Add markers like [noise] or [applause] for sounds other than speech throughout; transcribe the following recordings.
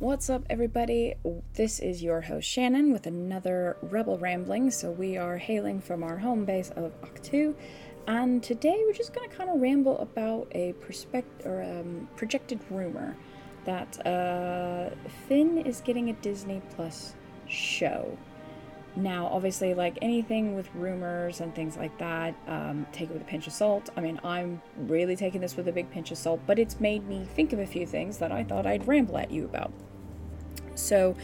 What's up, everybody? This is your host Shannon with another Rebel Rambling. So, we are hailing from our home base of Ahch-To, and today we're just going to kind of ramble about a prospect or um, projected rumor that uh, Finn is getting a Disney Plus show. Now, obviously, like anything with rumors and things like that, um, take it with a pinch of salt. I mean, I'm really taking this with a big pinch of salt, but it's made me think of a few things that I thought I'd ramble at you about. So,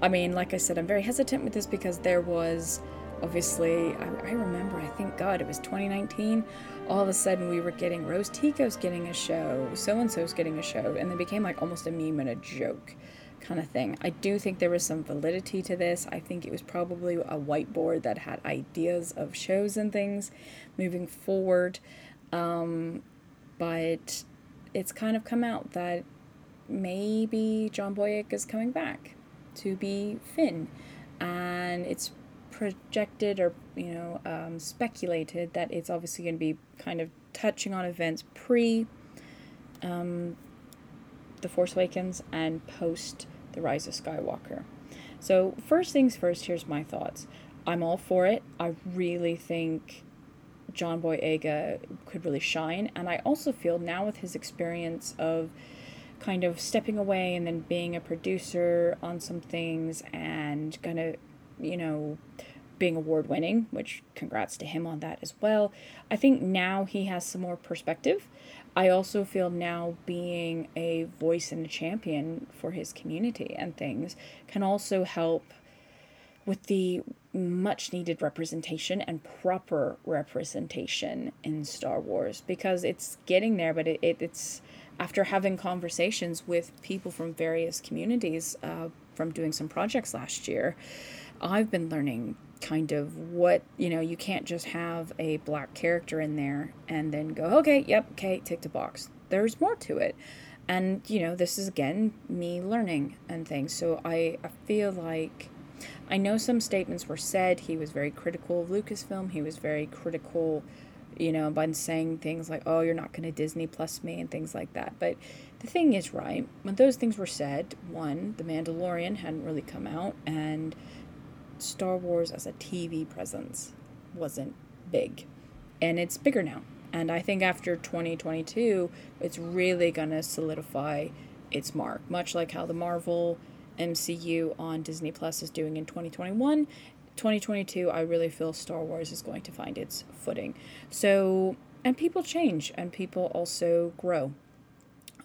I mean, like I said, I'm very hesitant with this because there was obviously, I, I remember, I think, God, it was 2019. All of a sudden, we were getting Rose Tico's getting a show, so and so's getting a show, and they became like almost a meme and a joke kind of thing. I do think there was some validity to this. I think it was probably a whiteboard that had ideas of shows and things moving forward. Um, but it's kind of come out that maybe John Boyega is coming back to be Finn. And it's projected or, you know, um, speculated that it's obviously going to be kind of touching on events pre um, The Force Awakens and post The Rise of Skywalker. So, first things first, here's my thoughts. I'm all for it. I really think John Boyega could really shine. And I also feel now with his experience of kind of stepping away and then being a producer on some things and kind of, you know, being award winning, which congrats to him on that as well. I think now he has some more perspective. I also feel now being a voice and a champion for his community and things can also help with the much needed representation and proper representation in Star Wars because it's getting there, but it, it it's after having conversations with people from various communities uh, from doing some projects last year, I've been learning kind of what you know you can't just have a black character in there and then go okay yep okay tick the box. There's more to it. And you know this is again me learning and things. So i, I feel like i know some statements were said. He was very critical of lucasfilm. He was very critical you know by saying things like oh you're not going to disney plus me and things like that but the thing is right when those things were said one the mandalorian hadn't really come out and Star Wars as a TV presence wasn't big. And it's bigger now. And I think after 2022, it's really going to solidify its mark, much like how the Marvel MCU on Disney Plus is doing in 2021. 2022, I really feel Star Wars is going to find its footing. So, and people change and people also grow.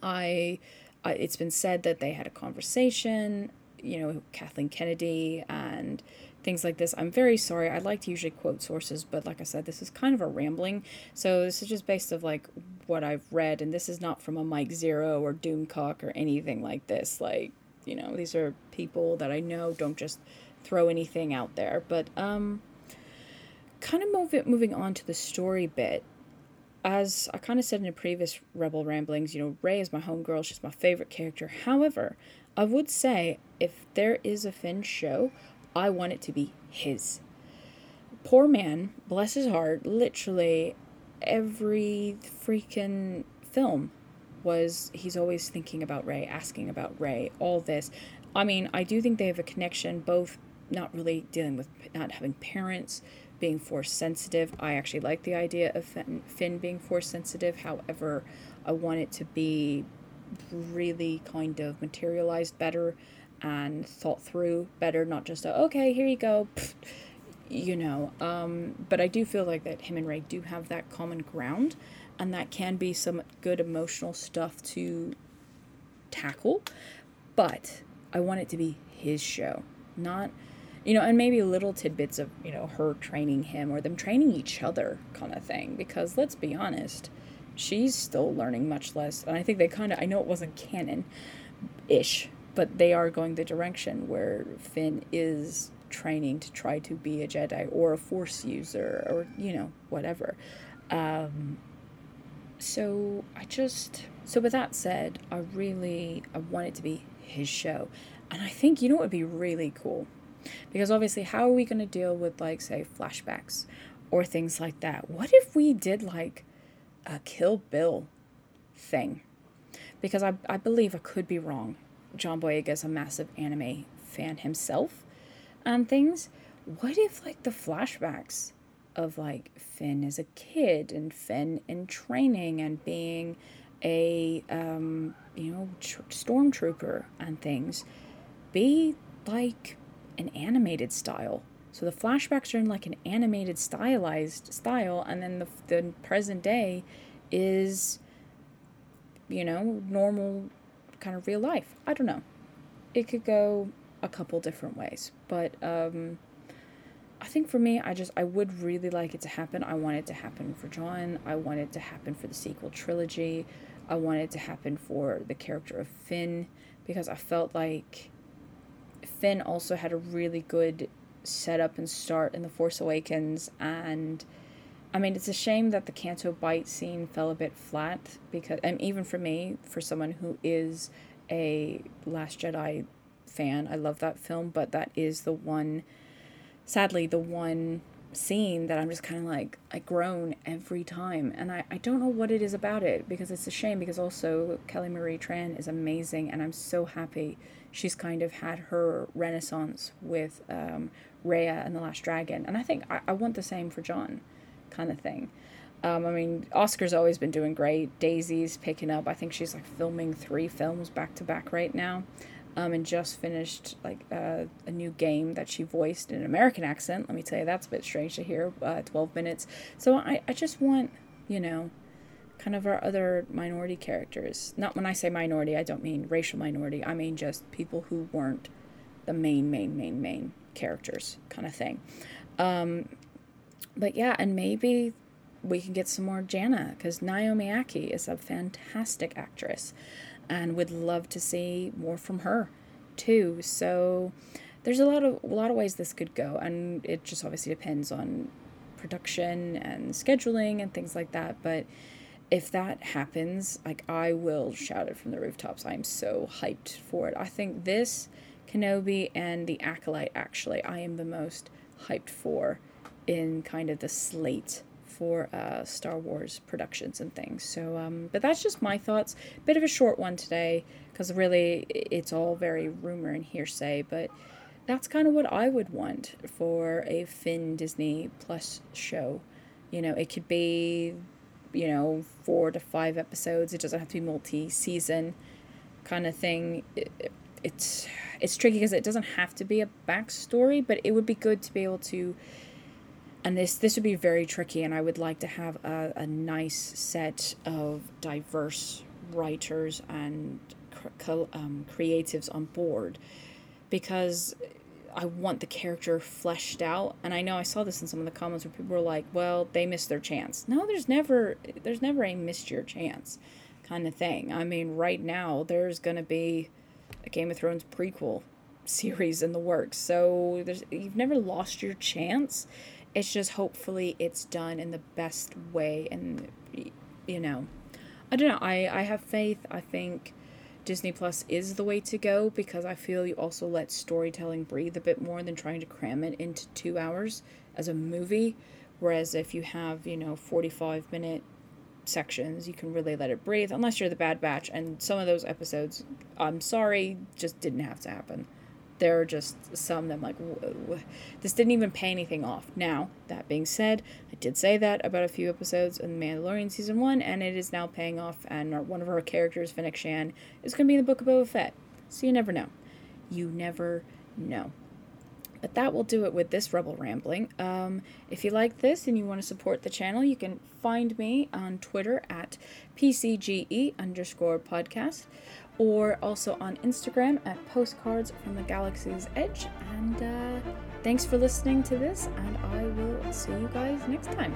I, I it's been said that they had a conversation, you know, Kathleen Kennedy and things like this. I'm very sorry. I like to usually quote sources, but like I said, this is kind of a rambling. So this is just based of like what I've read, and this is not from a Mike Zeroh or Doomcock or anything like this. Like, you know, these are people that I know don't just throw anything out there. But um kind of move it, moving on to the story bit. As I kind of said in a previous Rebel Ramblings, you know, Rey is my homegirl. She's my favorite character. However, I would say if there is a Finn show, I want it to be his. Poor man, bless his heart, literally every freaking film was he's always thinking about Rey, asking about Rey, all this. I mean, I do think they have a connection, both not really dealing with not having parents, being force sensitive. I actually like the idea of Finn being force sensitive. However, I want it to be really kind of materialized better and thought through better, not just a, okay, here you go, you know. Um, but I do feel like that him and Rey do have that common ground, and that can be some good emotional stuff to tackle. But I want it to be his show, not, you know, and maybe little tidbits of, you know, her training him or them training each other kind of thing. Because let's be honest, she's still learning much less. And I think they kind of, I know it wasn't canon ish but they are going the direction where Finn is training to try to be a Jedi or a Force user or you know whatever. Um, so I just so with that said, I really I want it to be his show, and I think you know it would be really cool, because obviously how are we going to deal with like say flashbacks or things like that? What if we did like a Kill Bill thing? Because I I believe I could be wrong John Boyega is a massive anime fan himself and things. What if like the flashbacks of like Finn as a kid and Finn in training and being a um, you know tr- stormtrooper and things be like an animated style. So the flashbacks are in like an animated stylized style, and then the the present day is you know normal kind of real life. I don't know. It could go a couple different ways, but um, I think for me, I just I would really like it to happen. I want it to happen for John. I want it to happen for the sequel trilogy. I want it to happen for the character of Finn because I felt like Finn also had a really good setup and start in The Force Awakens and I mean it's a shame that the Canto Bight scene fell a bit flat because and even for me, for someone who is a Last Jedi fan, I love that film, but that is the one sadly the one scene that I'm just kind of like I groan every time and I, I don't know what it is about it because it's a shame because also Kelly Marie Tran is amazing and I'm so happy she's kind of had her renaissance with um, Raya and the Last Dragon and I think I, I want the same for John kind of thing. Um, I mean Oscar's always been doing great Daisy's picking up I think she's like filming three films back to back right now um, and just finished like uh, a new game that she voiced in an American accent. Let me tell you, that's a bit strange to hear. Uh, 12 minutes. So I, I just want, you know, kind of our other minority characters. Not when I say minority, I don't mean racial minority. I mean just people who weren't the main, main, main, main characters kind of thing. Um, but yeah, and maybe we can get some more Jannah because Naomi Ackie is a fantastic actress and would love to see more from her too. So there's a lot of a lot of ways this could go and it just obviously depends on production and scheduling and things like that, but if that happens, like I will shout it from the rooftops. I'm so hyped for it. I think this Kenobi and the Acolyte actually I am the most hyped for in kind of the slate for uh, Star Wars productions and things. So, um, but that's just my thoughts. Bit of a short one today because really it's all very rumor and hearsay, but that's kind of what I would want for a Finn Disney Plus show. You know, it could be, you know, four to five episodes. It doesn't have to be multi season kind of thing. It, it's it's tricky because it doesn't have to be a backstory, but it would be good to be able to and this this would be very tricky and i would like to have a, a nice set of diverse writers and um, creatives on board because i want the character fleshed out. And i know i saw this in some of the comments where people were like well they missed their chance. No there's never there's never a missed your chance kind of thing. I mean right now there's gonna be a game of thrones prequel [laughs] series in the works. So there's you've never lost your chance it's just hopefully it's done in the best way and you know. I don't know i i have faith. I think disney plus is the way to go because i feel you also let storytelling breathe a bit more than trying to cram it into two hours as a movie. Whereas if you have you know 45 minute sections you can really let it breathe unless you're the bad batch and some of those episodes i'm sorry just didn't have to happen there are just some that I'm like, this didn't even pay anything off. Now, that being said, I did say that about a few episodes in Mandalorian season one, and it is now paying off. And one of our characters, Fennec Shand, is going to be in the Book of Boba Fett. So you never know. You never know. But that will do it with this Rebel Rambling. Um, if you like this and you want to support the channel, you can find me on Twitter at PCGE underscore podcast or also on Instagram at Postcards from the Galaxy's Edge. And uh, thanks for listening to this, and I will see you guys next time.